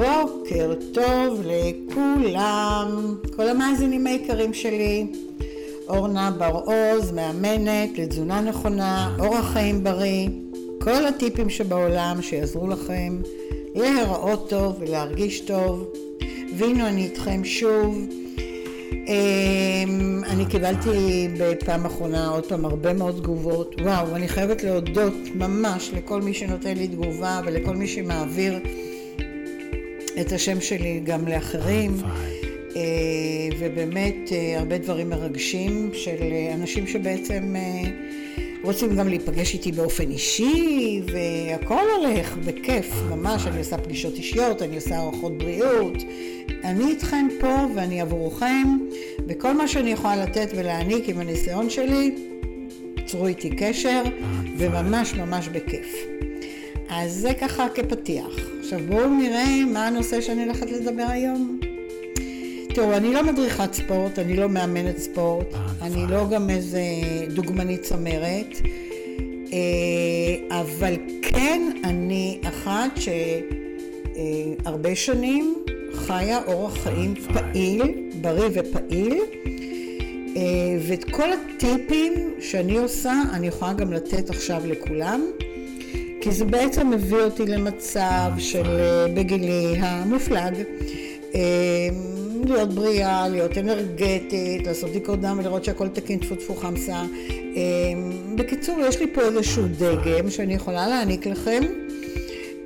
בוקר טוב לכולם, כל המאזינים היקרים שלי. אורנה בר-עוז, מאמנת לתזונה נכונה, אורח חיים בריא, כל הטיפים שבעולם שיעזרו לכם להיראות טוב ולהרגיש טוב. והנה אני איתכם שוב. אמ, אני קיבלתי בפעם האחרונה עוד פעם הרבה מאוד תגובות. וואו, אני חייבת להודות ממש לכל מי שנותן לי תגובה ולכל מי שמעביר את השם שלי גם לאחרים. אה, ובאמת אה, הרבה דברים מרגשים של אנשים שבעצם אה, רוצים גם להיפגש איתי באופן אישי, והכל הולך בכיף, ממש, אני עושה פגישות אישיות, אני עושה הערכות בריאות, אני איתכם פה ואני עבורכם, וכל מה שאני יכולה לתת ולהעניק עם הניסיון שלי, צרו איתי קשר, וממש ממש בכיף. אז זה ככה כפתיח. עכשיו בואו נראה מה הנושא שאני הולכת לדבר היום. תראו, אני לא מדריכת ספורט, אני לא מאמנת ספורט, אני לא גם איזה דוגמנית צמרת, אה, אבל כן אני אחת שהרבה שנים חיה אורח חיים פעיל, בריא ופעיל, אה, ואת כל הטיפים שאני עושה אני יכולה גם לתת עכשיו לכולם, כי זה בעצם מביא אותי למצב של אה, בגילי המופלג. להיות בריאה, להיות אנרגטית, לעשות בדיקות דם ולראות שהכל תקין, טפו טפו חמסה. בקיצור, יש לי פה איזשהו דגם שאני יכולה להעניק לכם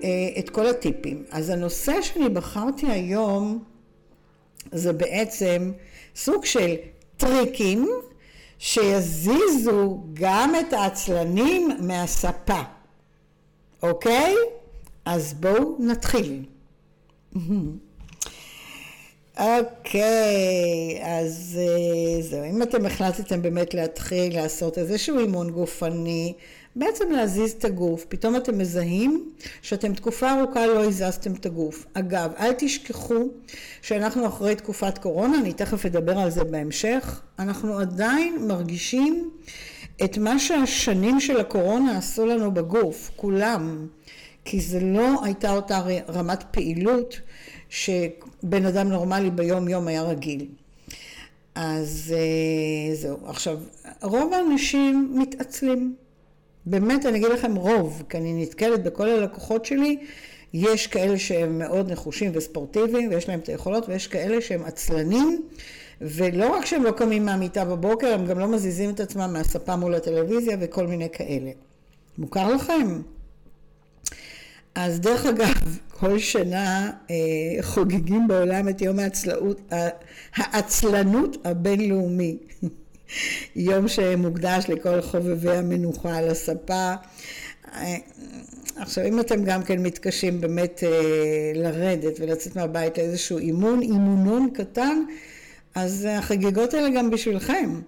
אה, את כל הטיפים. אז הנושא שאני בחרתי היום זה בעצם סוג של טריקים שיזיזו גם את העצלנים מהספה, אוקיי? אז בואו נתחיל. אוקיי, אז אה, זהו, אם אתם החלטתם באמת להתחיל לעשות איזשהו אימון גופני, בעצם להזיז את הגוף, פתאום אתם מזהים שאתם תקופה ארוכה לא הזזתם את הגוף. אגב, אל תשכחו שאנחנו אחרי תקופת קורונה, אני תכף אדבר על זה בהמשך, אנחנו עדיין מרגישים את מה שהשנים של הקורונה עשו לנו בגוף, כולם, כי זה לא הייתה אותה רמת פעילות שבן אדם נורמלי ביום יום היה רגיל. אז אה, זהו. עכשיו, רוב האנשים מתעצלים. באמת, אני אגיד לכם רוב, כי אני נתקלת בכל הלקוחות שלי, יש כאלה שהם מאוד נחושים וספורטיביים ויש להם את היכולות ויש כאלה שהם עצלנים ולא רק שהם לא קמים מהמיטה בבוקר, הם גם לא מזיזים את עצמם מהספה מול הטלוויזיה וכל מיני כאלה. מוכר לכם? אז דרך אגב, כל שנה אה, חוגגים בעולם את יום העצלנות, העצלנות הבינלאומי. יום שמוקדש לכל חובבי המנוחה על הספה. אה, עכשיו, אם אתם גם כן מתקשים באמת אה, לרדת ולצאת מהבית לאיזשהו אימון, אימונון קטן, אז החגיגות האלה גם בשבילכם.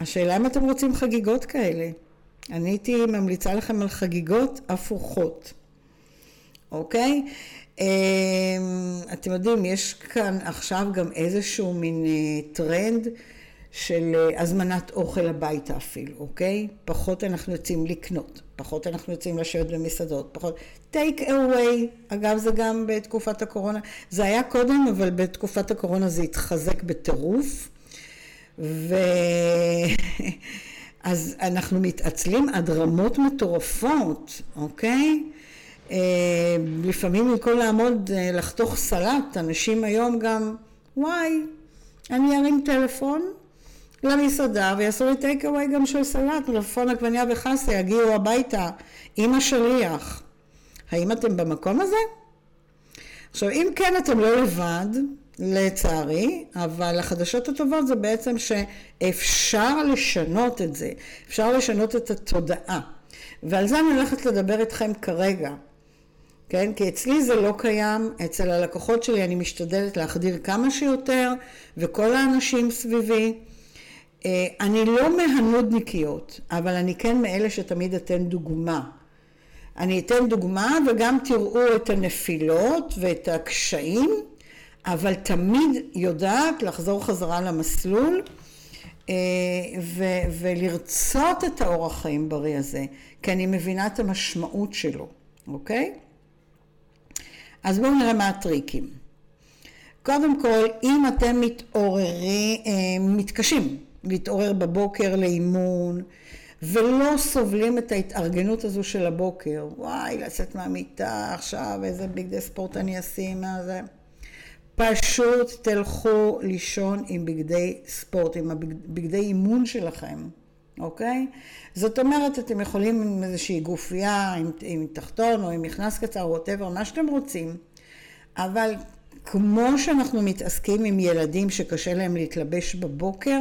השאלה אם אתם רוצים חגיגות כאלה. אני הייתי ממליצה לכם על חגיגות הפוכות. אוקיי? אמ, אתם יודעים, יש כאן עכשיו גם איזשהו מין אה, טרנד של אה, הזמנת אוכל הביתה אפילו, אוקיי? פחות אנחנו יוצאים לקנות, פחות אנחנו יוצאים לשבת במסעדות, פחות... טייק אווי, אגב זה גם בתקופת הקורונה, זה היה קודם, אבל בתקופת הקורונה זה התחזק בטירוף. ו... אז אנחנו מתעצלים עד רמות מטורפות, אוקיי? אה, לפעמים במקום לעמוד אה, לחתוך סלט, אנשים היום גם, וואי, אני ארים טלפון למסעדה ויעשו לי טייק אווי גם של סלט, מלפפון עגבניה וחסה, יגיעו הביתה עם השליח. האם אתם במקום הזה? עכשיו, אם כן, אתם לא לבד, לצערי, אבל החדשות הטובות זה בעצם שאפשר לשנות את זה, אפשר לשנות את התודעה. ועל זה אני הולכת לדבר איתכם כרגע. כן? כי אצלי זה לא קיים, אצל הלקוחות שלי אני משתדלת להחדיר כמה שיותר, וכל האנשים סביבי. אה, אני לא מהנודניקיות, אבל אני כן מאלה שתמיד אתן דוגמה. אני אתן דוגמה וגם תראו את הנפילות ואת הקשיים, אבל תמיד יודעת לחזור חזרה למסלול אה, ו- ולרצות את האורח חיים בריא הזה, כי אני מבינה את המשמעות שלו, אוקיי? אז בואו נראה מה הטריקים. קודם כל, אם אתם מתעוררים, אה, מתקשים להתעורר בבוקר לאימון, ולא סובלים את ההתארגנות הזו של הבוקר, וואי, לצאת מהמיטה עכשיו, איזה בגדי ספורט אני אשים, מה זה? פשוט תלכו לישון עם בגדי ספורט, עם הבגדי אימון שלכם, אוקיי? זאת אומרת, אתם יכולים עם איזושהי גופייה, עם, עם תחתון או עם מכנס קצר, ווטאבר, מה שאתם רוצים, אבל כמו שאנחנו מתעסקים עם ילדים שקשה להם להתלבש בבוקר,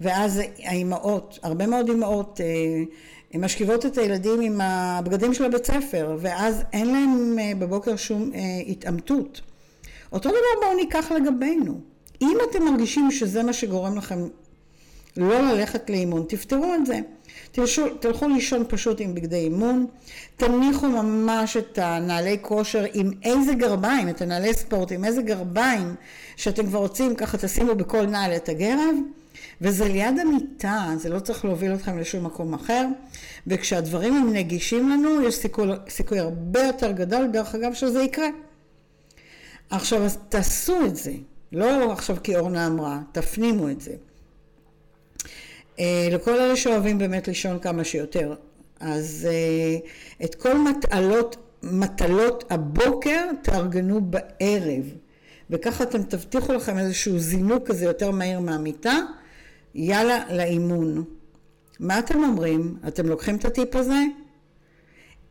ואז האימהות, הרבה מאוד אימהות, אה, משכיבות את הילדים עם הבגדים של הבית ספר, ואז אין להם אה, בבוקר שום אה, התעמתות. אותו דבר בואו ניקח לגבינו. אם אתם מרגישים שזה מה שגורם לכם לא ללכת לאימון, תפתרו את זה. תלשו, תלכו לישון פשוט עם בגדי אימון, תניחו ממש את הנעלי כושר עם איזה גרביים, את הנעלי ספורט עם איזה גרביים שאתם כבר רוצים, ככה תשימו בכל נעל את הגרב, וזה ליד המיטה, זה לא צריך להוביל אתכם לשום מקום אחר, וכשהדברים הם נגישים לנו, יש סיכוי, סיכוי הרבה יותר גדול, דרך אגב, שזה יקרה. עכשיו, אז תעשו את זה, לא עכשיו כי אורנה אמרה, תפנימו את זה. אה, לכל אלה שאוהבים באמת לישון כמה שיותר, אז אה, את כל מטלות, מטלות הבוקר תארגנו בערב, וככה אתם תבטיחו לכם איזשהו זינוק כזה יותר מהיר מהמיטה, יאללה לאימון. מה אתם אומרים? אתם לוקחים את הטיפ הזה?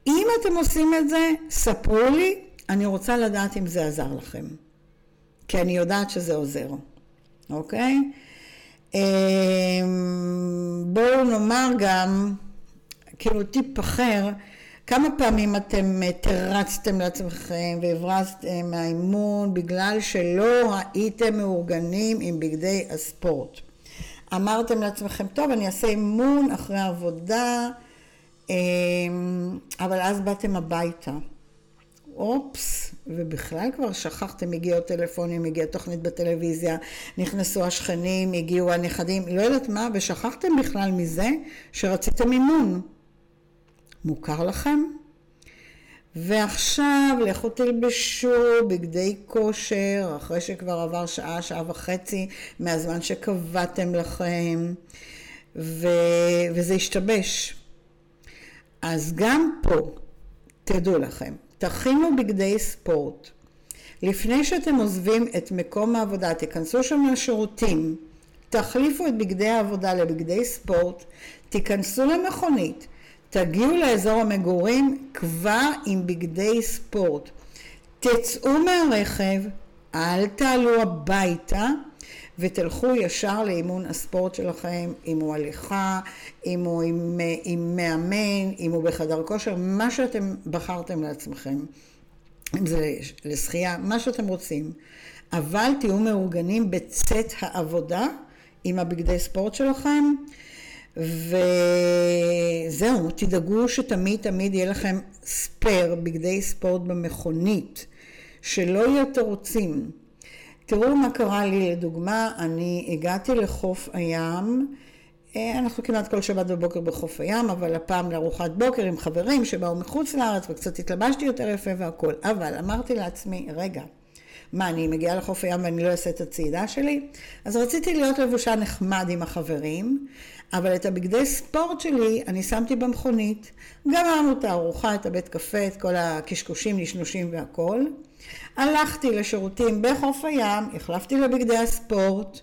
אם אתם עושים את זה, ספרו לי, אני רוצה לדעת אם זה עזר לכם. כי אני יודעת שזה עוזר, אוקיי? אמ, בואו נאמר גם, כאילו טיפ אחר, כמה פעמים אתם תרצתם לעצמכם והברזתם מהאימון בגלל שלא הייתם מאורגנים עם בגדי הספורט. אמרתם לעצמכם, טוב, אני אעשה אימון אחרי עבודה, אמ, אבל אז באתם הביתה. אופס, ובכלל כבר שכחתם, הגיעו טלפונים, הגיעה תוכנית בטלוויזיה, נכנסו השכנים, הגיעו הנכדים, לא יודעת מה, ושכחתם בכלל מזה שרציתם אימון. מוכר לכם? ועכשיו לכו תלבשו בגדי כושר, אחרי שכבר עבר שעה, שעה וחצי מהזמן שקבעתם לכם, ו... וזה השתבש. אז גם פה, תדעו לכם, תכינו בגדי ספורט. לפני שאתם עוזבים את מקום העבודה, תיכנסו שם לשירותים, תחליפו את בגדי העבודה לבגדי ספורט, תיכנסו למכונית, תגיעו לאזור המגורים כבר עם בגדי ספורט. תצאו מהרכב, אל תעלו הביתה ותלכו ישר לאימון הספורט שלכם, אם הוא הליכה, אם הוא עם, עם מאמן, אם הוא בחדר כושר, מה שאתם בחרתם לעצמכם. אם זה לשחייה, מה שאתם רוצים. אבל תהיו מאורגנים בצאת העבודה עם הבגדי ספורט שלכם. וזהו, תדאגו שתמיד תמיד יהיה לכם ספייר, בגדי ספורט במכונית, שלא יהיו תירוצים. תראו מה קרה לי לדוגמה, אני הגעתי לחוף הים, אה, אנחנו כמעט כל שבת בבוקר בחוף הים, אבל הפעם לארוחת בוקר עם חברים שבאו מחוץ לארץ וקצת התלבשתי יותר יפה והכל, אבל אמרתי לעצמי, רגע, מה, אני מגיעה לחוף הים ואני לא אעשה את הצעידה שלי? אז רציתי להיות לבושה נחמד עם החברים, אבל את הבגדי ספורט שלי אני שמתי במכונית. גמרנו את הארוחה, את הבית קפה, את כל הקשקושים, נשנושים והכל. הלכתי לשירותים בחוף הים, החלפתי לבגדי הספורט,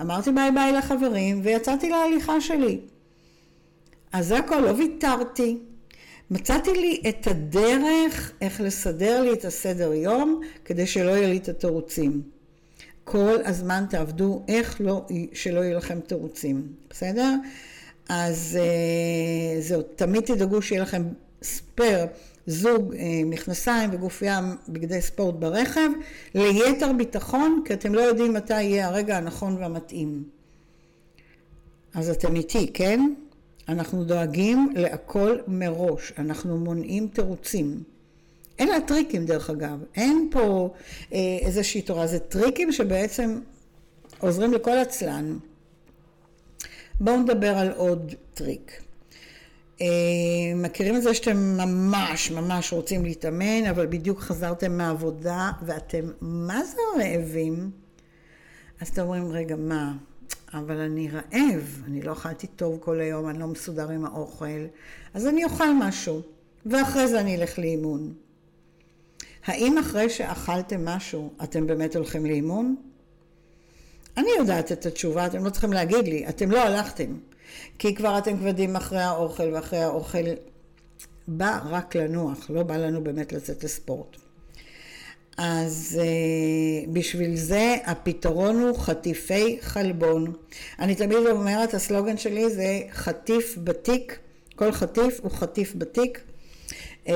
אמרתי ביי ביי לחברים ויצאתי להליכה שלי. אז זה הכל, לא ויתרתי. מצאתי לי את הדרך איך לסדר לי את הסדר יום כדי שלא יהיו לי את התירוצים. כל הזמן תעבדו איך לא, שלא יהיו לכם תירוצים, בסדר? אז אה, זהו, תמיד תדאגו שיהיה לכם ספייר, זוג אה, מכנסיים וגופייה בגדי ספורט ברכב, ליתר ביטחון, כי אתם לא יודעים מתי יהיה הרגע הנכון והמתאים. אז אתם איתי, כן? אנחנו דואגים להכל מראש, אנחנו מונעים תירוצים. אלה הטריקים דרך אגב, אין פה אה, איזושהי תורה, זה טריקים שבעצם עוזרים לכל עצלן. בואו נדבר על עוד טריק. מכירים את זה שאתם ממש ממש רוצים להתאמן, אבל בדיוק חזרתם מהעבודה ואתם מה זה רעבים? אז אתם אומרים, רגע, מה? אבל אני רעב, אני לא אכלתי טוב כל היום, אני לא מסודר עם האוכל, אז אני אוכל משהו, ואחרי זה אני אלך לאימון. האם אחרי שאכלתם משהו, אתם באמת הולכים לאימון? אני יודעת את התשובה, אתם לא צריכים להגיד לי, אתם לא הלכתם. כי כבר אתם כבדים אחרי האוכל, ואחרי האוכל בא רק לנוח, לא בא לנו באמת לצאת לספורט. אז uh, בשביל זה הפתרון הוא חטיפי חלבון. אני תמיד אומרת, הסלוגן שלי זה חטיף בתיק, כל חטיף הוא חטיף בתיק uh,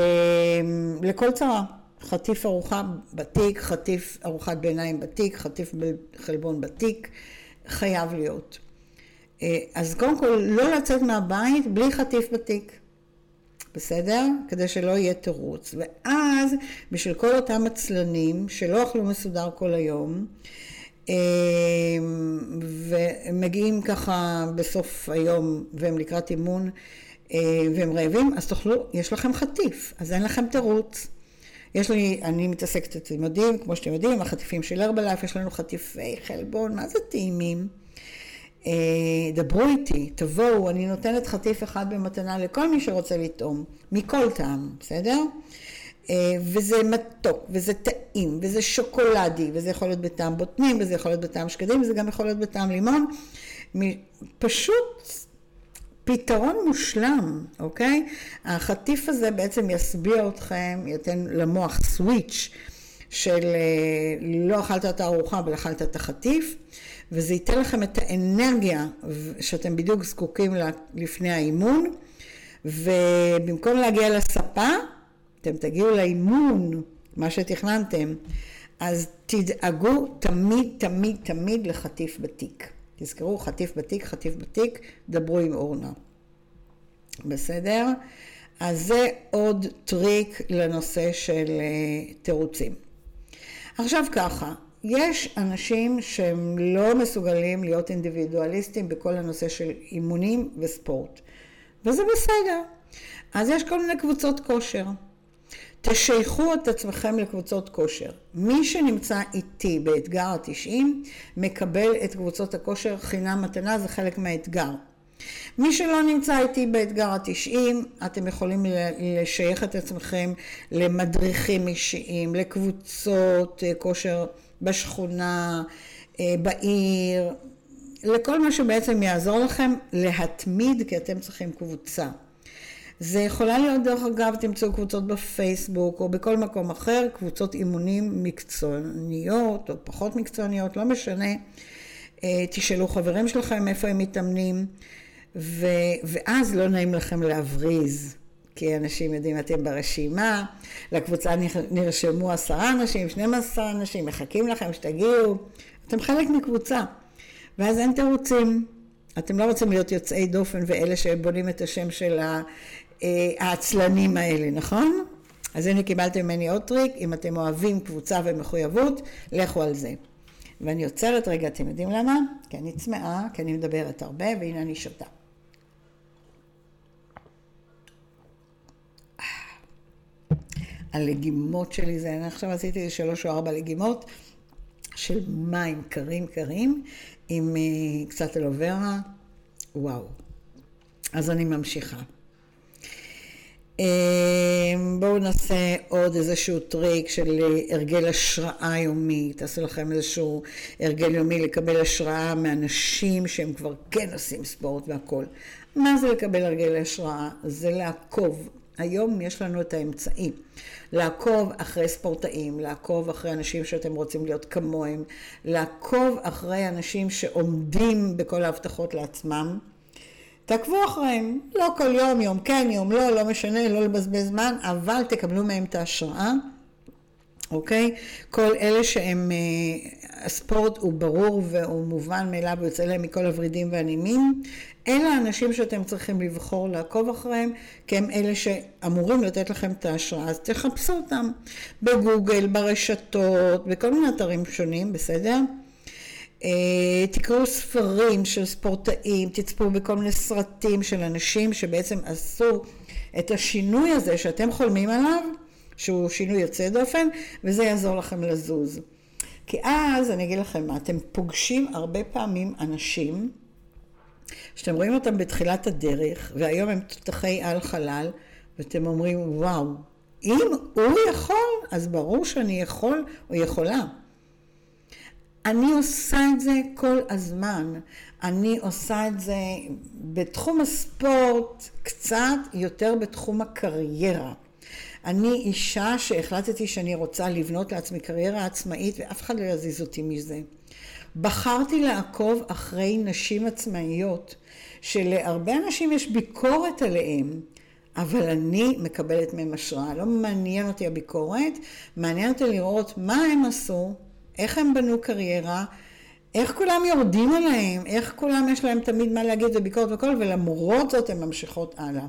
לכל צרה. חטיף ארוחה בתיק, חטיף ארוחת ביניים בתיק, חטיף חלבון בתיק, חייב להיות. Uh, אז קודם כל, לא לצאת מהבית בלי חטיף בתיק. בסדר? כדי שלא יהיה תירוץ. ואז, בשביל כל אותם עצלנים שלא אכלו מסודר כל היום, אמ, והם מגיעים ככה בסוף היום והם לקראת אימון אה, והם רעבים, אז תאכלו, יש לכם חטיף, אז אין לכם תירוץ. יש לי, אני מתעסקת, אתם יודעים, כמו שאתם יודעים, החטיפים של הרבלייף, יש לנו חטיפי חלבון, מה זה טעימים? אה, דברו איתי, תבואו, אני נותנת חטיף אחד במתנה לכל מי שרוצה לטעום, מכל טעם, בסדר? אה, וזה מתוק, וזה טעים, וזה שוקולדי, וזה יכול להיות בטעם בוטנים, וזה יכול להיות בטעם שקדים, וזה גם יכול להיות בטעם לימון. פשוט פתרון מושלם, אוקיי? החטיף הזה בעצם ישביע אתכם, ייתן למוח סוויץ' של אה, לא אכלת את הארוחה אבל אכלת את החטיף. וזה ייתן לכם את האנרגיה שאתם בדיוק זקוקים לה לפני האימון, ובמקום להגיע לספה, אתם תגיעו לאימון, מה שתכננתם, אז תדאגו תמיד, תמיד, תמיד לחטיף בתיק. תזכרו, חטיף בתיק, חטיף בתיק, דברו עם אורנה. בסדר? אז זה עוד טריק לנושא של uh, תירוצים. עכשיו ככה, יש אנשים שהם לא מסוגלים להיות אינדיבידואליסטים בכל הנושא של אימונים וספורט, וזה בסדר. אז יש כל מיני קבוצות כושר. תשייכו את עצמכם לקבוצות כושר. מי שנמצא איתי באתגר התשעים מקבל את קבוצות הכושר חינם מתנה, זה חלק מהאתגר. מי שלא נמצא איתי באתגר התשעים, אתם יכולים לשייך את עצמכם למדריכים אישיים, לקבוצות אה, כושר בשכונה, אה, בעיר, לכל מה שבעצם יעזור לכם להתמיד, כי אתם צריכים קבוצה. זה יכולה להיות, דרך אגב, תמצאו קבוצות בפייסבוק או בכל מקום אחר, קבוצות אימונים מקצועניות או פחות מקצועניות, לא משנה. אה, תשאלו חברים שלכם איפה הם מתאמנים, ו, ואז לא נעים לכם להבריז. כי אנשים יודעים אתם ברשימה, לקבוצה נרשמו עשרה אנשים, 12 אנשים, מחכים לכם שתגיעו, אתם חלק מקבוצה, ואז אין תירוצים. אתם לא רוצים להיות יוצאי דופן ואלה שבונים את השם של אה, העצלנים האלה, נכון? אז הנה קיבלתם ממני עוד טריק, אם אתם אוהבים קבוצה ומחויבות, לכו על זה. ואני עוצרת רגע, אתם יודעים למה? כי אני צמאה, כי אני מדברת הרבה, והנה אני שותה. הלגימות שלי זה, אני עכשיו עשיתי שלוש או ארבע לגימות של מים קרים קרים עם uh, קצת אלוברה, וואו. אז אני ממשיכה. Uh, בואו נעשה עוד איזשהו טריק של הרגל השראה יומי, תעשו לכם איזשהו הרגל יומי לקבל השראה מאנשים שהם כבר כן עושים ספורט והכול. מה זה לקבל הרגל השראה? זה לעקוב היום יש לנו את האמצעים לעקוב אחרי ספורטאים, לעקוב אחרי אנשים שאתם רוצים להיות כמוהם, לעקוב אחרי אנשים שעומדים בכל ההבטחות לעצמם. תעקבו אחריהם, לא כל יום, יום כן, יום לא, לא משנה, לא לבזבז זמן, אבל תקבלו מהם את ההשראה. אוקיי? כל אלה שהם, אה, הספורט הוא ברור והוא מובן מאליו, הוא יוצא להם מכל הוורידים והנימים. אלה האנשים שאתם צריכים לבחור לעקוב אחריהם, כי הם אלה שאמורים לתת לכם את ההשראה, אז תחפשו אותם בגוגל, ברשתות, בכל מיני אתרים שונים, בסדר? תקראו ספרים של ספורטאים, תצפו בכל מיני סרטים של אנשים שבעצם עשו את השינוי הזה שאתם חולמים עליו, שהוא שינוי יוצא דופן, וזה יעזור לכם לזוז. כי אז, אני אגיד לכם מה, אתם פוגשים הרבה פעמים אנשים שאתם רואים אותם בתחילת הדרך, והיום הם תותחי על חלל, ואתם אומרים, וואו, אם הוא יכול, אז ברור שאני יכול או יכולה. אני עושה את זה כל הזמן. אני עושה את זה בתחום הספורט, קצת יותר בתחום הקריירה. אני אישה שהחלטתי שאני רוצה לבנות לעצמי קריירה עצמאית ואף אחד לא יזיז אותי מזה. בחרתי לעקוב אחרי נשים עצמאיות שלהרבה אנשים יש ביקורת עליהן, אבל אני מקבלת מהם השראה. לא מעניין אותי הביקורת, מעניין אותי לראות מה הם עשו, איך הם בנו קריירה, איך כולם יורדים עליהם, איך כולם יש להם תמיד מה להגיד וביקורת וכל, ולמרות זאת הן ממשיכות הלאה.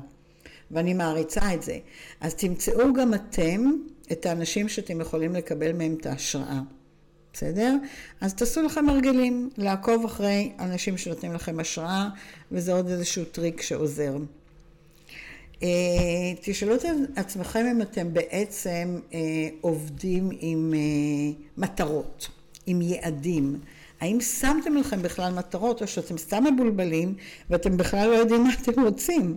ואני מעריצה את זה. אז תמצאו גם אתם את האנשים שאתם יכולים לקבל מהם את ההשראה. בסדר? אז תעשו לכם הרגלים, לעקוב אחרי אנשים שנותנים לכם השראה, וזה עוד איזשהו טריק שעוזר. אה, תשאלו את עצמכם אם אתם בעצם אה, עובדים עם אה, מטרות, עם יעדים. האם שמתם לכם בכלל מטרות, או שאתם סתם מבולבלים ואתם בכלל לא יודעים מה אתם רוצים?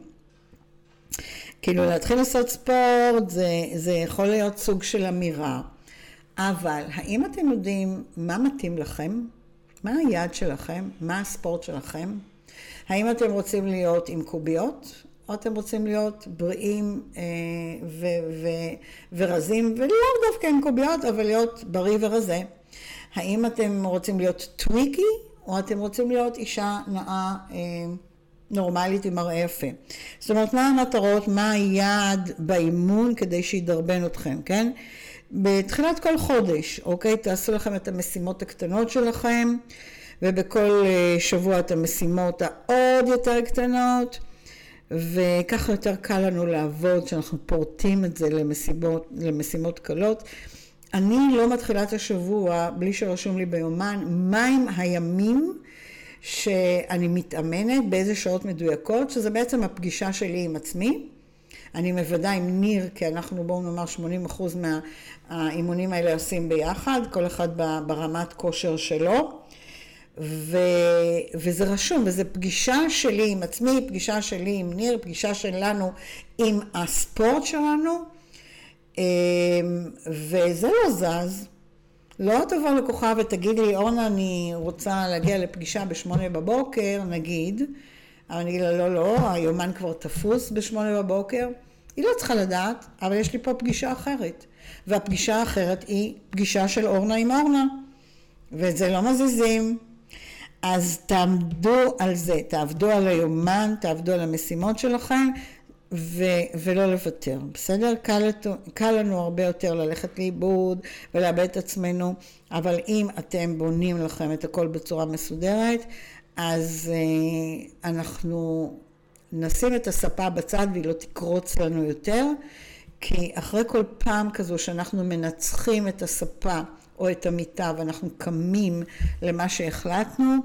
כאילו להתחיל לעשות ספורט זה, זה יכול להיות סוג של אמירה, אבל האם אתם יודעים מה מתאים לכם? מה היעד שלכם? מה הספורט שלכם? האם אתם רוצים להיות עם קוביות? או אתם רוצים להיות בריאים אה, ו- ו- ורזים, ולאו דווקא עם קוביות, אבל להיות בריא ורזה? האם אתם רוצים להיות טוויקי, או אתם רוצים להיות אישה נאה אה, נורמלית עם מראה יפה? זאת אומרת, מה המטרות, מה היעד באימון כדי שידרבן אתכם, כן? בתחילת כל חודש, אוקיי? תעשו לכם את המשימות הקטנות שלכם, ובכל אה, שבוע את המשימות העוד יותר קטנות. וככה יותר קל לנו לעבוד, שאנחנו פורטים את זה למשימות, למשימות קלות. אני לא מתחילה את השבוע בלי שרשום לי ביומן מהם הימים שאני מתאמנת, באיזה שעות מדויקות, שזה בעצם הפגישה שלי עם עצמי. אני מוודא עם ניר, כי אנחנו בואו נאמר 80% מהאימונים האלה עושים ביחד, כל אחד ברמת כושר שלו. ו, וזה רשום, וזו פגישה שלי עם עצמי, פגישה שלי עם ניר, פגישה שלנו עם הספורט שלנו, אמ, וזה לא זז. לא תבוא לקוחה ותגיד לי, אורנה, אני רוצה להגיע לפגישה בשמונה בבוקר, נגיד, אבל אני אגיד לה, לא, לא, היומן כבר תפוס בשמונה בבוקר. היא לא צריכה לדעת, אבל יש לי פה פגישה אחרת. והפגישה האחרת היא פגישה של אורנה עם אורנה. ואת זה לא מזיזים. אז תעמדו על זה, תעבדו על היומן, תעבדו על המשימות שלכם ו- ולא לוותר, בסדר? קל, קל לנו הרבה יותר ללכת לאיבוד ולאבד את עצמנו, אבל אם אתם בונים לכם את הכל בצורה מסודרת, אז uh, אנחנו נשים את הספה בצד והיא לא תקרוץ לנו יותר, כי אחרי כל פעם כזו שאנחנו מנצחים את הספה או את המיטה ואנחנו קמים למה שהחלטנו,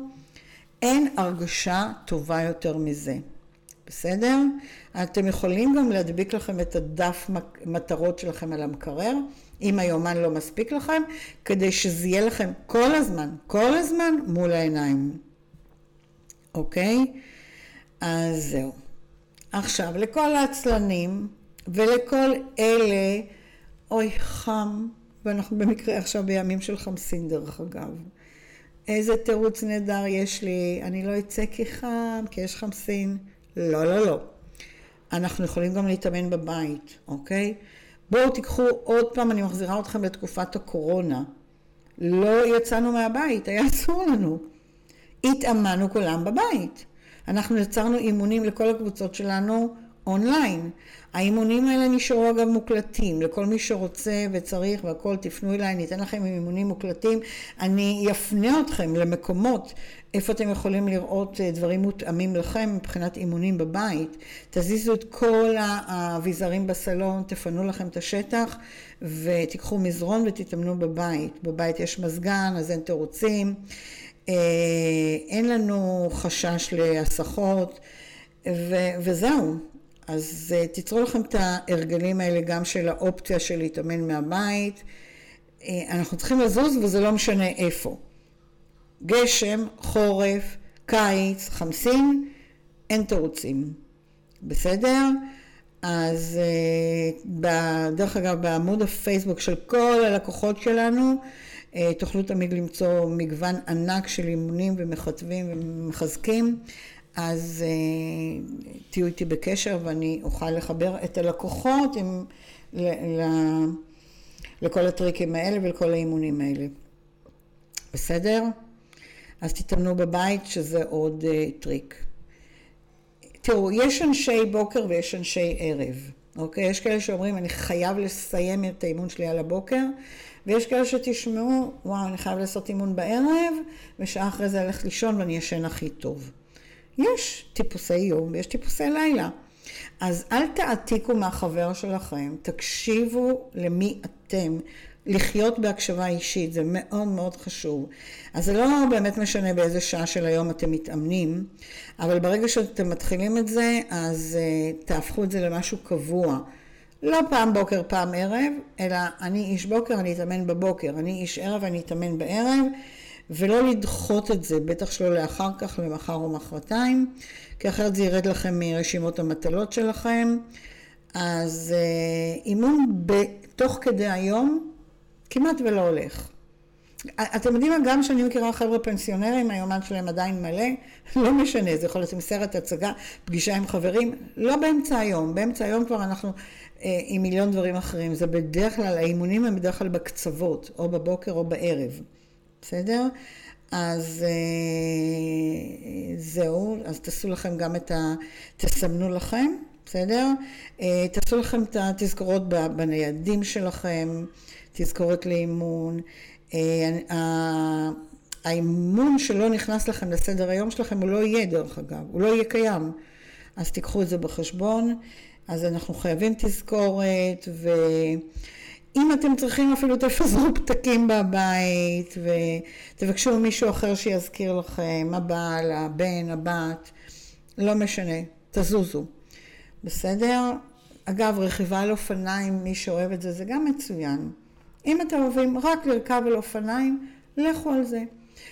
אין הרגשה טובה יותר מזה. בסדר? אתם יכולים גם להדביק לכם את הדף מטרות שלכם על המקרר, אם היומן לא מספיק לכם, כדי שזה יהיה לכם כל הזמן, כל הזמן מול העיניים. אוקיי? אז זהו. עכשיו, לכל העצלנים ולכל אלה, אוי חם, ואנחנו במקרה עכשיו בימים של חמסין דרך אגב. איזה תירוץ נהדר יש לי, אני לא אצא כי חם, כי יש חמסין. לא, לא, לא. אנחנו יכולים גם להתאמן בבית, אוקיי? בואו תיקחו עוד פעם, אני מחזירה אתכם לתקופת הקורונה. לא יצאנו מהבית, היה אסור לנו. התאמנו כולם בבית. אנחנו יצרנו אימונים לכל הקבוצות שלנו אונליין. האימונים האלה נשארו אגב מוקלטים, לכל מי שרוצה וצריך והכל תפנו אליי, אני אתן לכם אימונים מוקלטים, אני אפנה אתכם למקומות איפה אתם יכולים לראות אה, דברים מותאמים לכם מבחינת אימונים בבית, תזיזו את כל האביזרים בסלון, תפנו לכם את השטח ותיקחו מזרון ותתאמנו בבית, בבית יש מזגן אז אין תירוצים. אין לנו חשש להסחות, ו- וזהו. אז תיצרו לכם את ההרגלים האלה גם של האופציה של להתאמן מהבית. אנחנו צריכים לזוז וזה לא משנה איפה. גשם, חורף, קיץ, חמסין, אין תירוצים. בסדר? אז דרך אגב, בעמוד הפייסבוק של כל הלקוחות שלנו, תוכלו תמיד למצוא מגוון ענק של אימונים ומכתבים ומחזקים. אז תהיו איתי בקשר ואני אוכל לחבר את הלקוחות עם, ל, ל, לכל הטריקים האלה ולכל האימונים האלה. בסדר? אז תתאמנו בבית שזה עוד uh, טריק. תראו, יש אנשי בוקר ויש אנשי ערב, אוקיי? יש כאלה שאומרים, אני חייב לסיים את האימון שלי על הבוקר, ויש כאלה שתשמעו, וואו, אני חייב לעשות אימון בערב, ושעה אחרי זה ללכת לישון ואני ישן הכי טוב. יש טיפוסי יום ויש טיפוסי לילה. אז אל תעתיקו מהחבר שלכם, תקשיבו למי אתם, לחיות בהקשבה אישית, זה מאוד מאוד חשוב. אז זה לא באמת משנה באיזה שעה של היום אתם מתאמנים, אבל ברגע שאתם מתחילים את זה, אז uh, תהפכו את זה למשהו קבוע. לא פעם בוקר, פעם ערב, אלא אני איש בוקר, אני אתאמן בבוקר, אני איש ערב, אני אתאמן בערב, ולא לדחות את זה, בטח שלא לאחר כך, למחר או מחרתיים, כי אחרת זה ירד לכם מרשימות המטלות שלכם. אז uh, אימון בתוך כדי היום, כמעט ולא הולך. אתם יודעים מה, גם שאני מכירה חבר'ה פנסיונרים, היומן שלהם עדיין מלא, לא משנה, זה יכול להיות עם סרט הצגה, פגישה עם חברים, לא באמצע היום, באמצע היום כבר אנחנו אה, עם מיליון דברים אחרים, זה בדרך כלל, האימונים הם בדרך כלל בקצוות, או בבוקר או בערב, בסדר? אז אה, זהו, אז תעשו לכם גם את ה... תסמנו לכם, בסדר? אה, תעשו לכם את התזכורות בניידים שלכם. תזכורת לאימון. אה, האימון שלא נכנס לכם לסדר היום שלכם הוא לא יהיה דרך אגב, הוא לא יהיה קיים. אז תיקחו את זה בחשבון. אז אנחנו חייבים תזכורת ואם אתם צריכים אפילו תפזרו פתקים בבית ותבקשו ממישהו אחר שיזכיר לכם, הבעל, הבן, הבת, לא משנה, תזוזו. בסדר? אגב, רכיבה על אופניים, מי שאוהב את זה, זה גם מצוין. אם אתם אוהבים רק לרכב על אופניים, לכו על זה.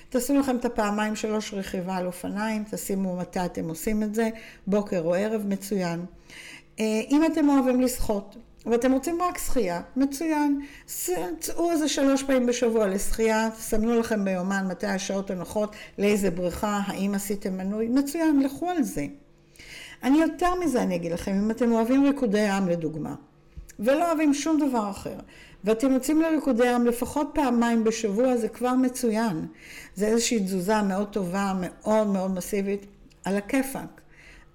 תעשו לכם את הפעמיים שלוש רכיבה על אופניים, תשימו מתי אתם עושים את זה, בוקר או ערב, מצוין. אה, אם אתם אוהבים לשחות, ואתם רוצים רק שחייה, מצוין. צאו איזה שלוש פעמים בשבוע לשחייה, סמנו לכם ביומן מתי השעות הנוחות, לאיזה בריכה, האם עשיתם מנוי, מצוין, לכו על זה. אני יותר מזה אני אגיד לכם, אם אתם אוהבים ריקודי עם לדוגמה, ולא אוהבים שום דבר אחר, ואתם יוצאים לריקודי עם לפחות פעמיים בשבוע, זה כבר מצוין. זה איזושהי תזוזה מאוד טובה, מאוד מאוד מסיבית, על הכיפאק.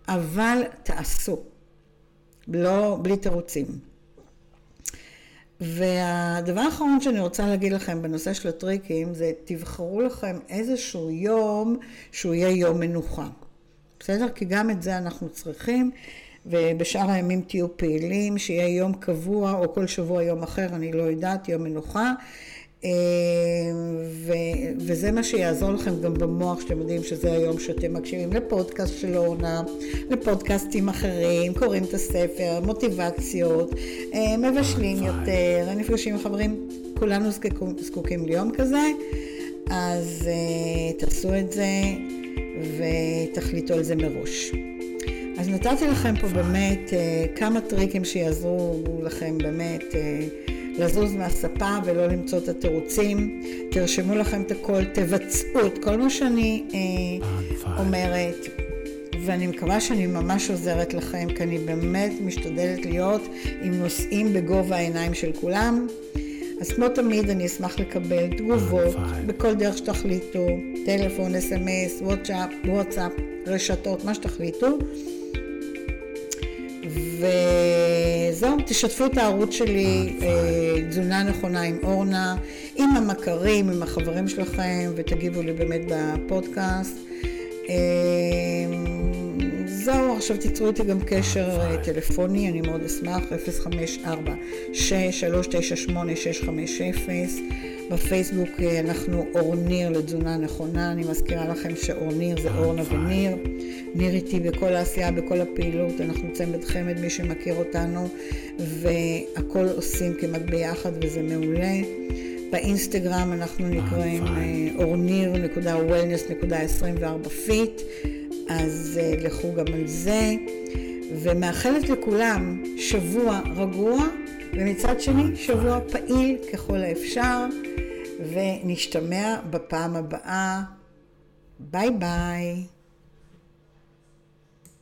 אבל תעשו. לא, בלי תירוצים. והדבר האחרון שאני רוצה להגיד לכם בנושא של הטריקים זה תבחרו לכם איזשהו יום שהוא יהיה יום מנוחה. בסדר? כי גם את זה אנחנו צריכים. ובשאר הימים תהיו פעילים, שיהיה יום קבוע או כל שבוע יום אחר, אני לא יודעת, יום מנוחה. אה, ו, וזה מה שיעזור לכם גם במוח, שאתם יודעים שזה היום שאתם מקשיבים לפודקאסט של אורנה, לפודקאסטים אחרים, קוראים את הספר, מוטיבציות, אה, מבשלים יותר, נפגשים עם חברים, כולנו זקוקים, זקוקים ליום כזה, אז אה, תעשו את זה ותחליטו על זה מראש. אז נתתי לכם פה באמת אה, כמה טריקים שיעזרו לכם באמת אה, לזוז מהספה ולא למצוא את התירוצים. תרשמו לכם את הכל, תבצעו את כל מה שאני אה, אומרת. ואני מקווה שאני ממש עוזרת לכם, כי אני באמת משתדלת להיות עם נושאים בגובה העיניים של כולם. אז כמו תמיד אני אשמח לקבל תגובות בכל דרך שתחליטו, טלפון, אס.אם.אס, וואטסאפ, וואטסאפ, רשתות, מה שתחליטו. וזהו, תשתפו את הערוץ שלי, אה, תזונה נכונה עם אורנה, עם המכרים, עם החברים שלכם, ותגיבו לי באמת בפודקאסט. אה, זהו, עכשיו תיצרו איתי גם קשר אה, טלפוני, אני מאוד אשמח, 054-6398-650. בפייסבוק אה, אנחנו אורניר לתזונה נכונה, אני מזכירה לכם שאורניר זה אורנה וניר. ניר איתי בכל העשייה, בכל הפעילות, אנחנו צמד חמד, מי שמכיר אותנו, והכל עושים כמעט ביחד וזה מעולה. באינסטגרם אנחנו נקראים אורניר.wellness.24 fit, אז uh, לכו גם על זה. ומאחלת לכולם שבוע רגוע, ומצד שני שבוע פעיל ככל האפשר, ונשתמע בפעם הבאה. ביי ביי.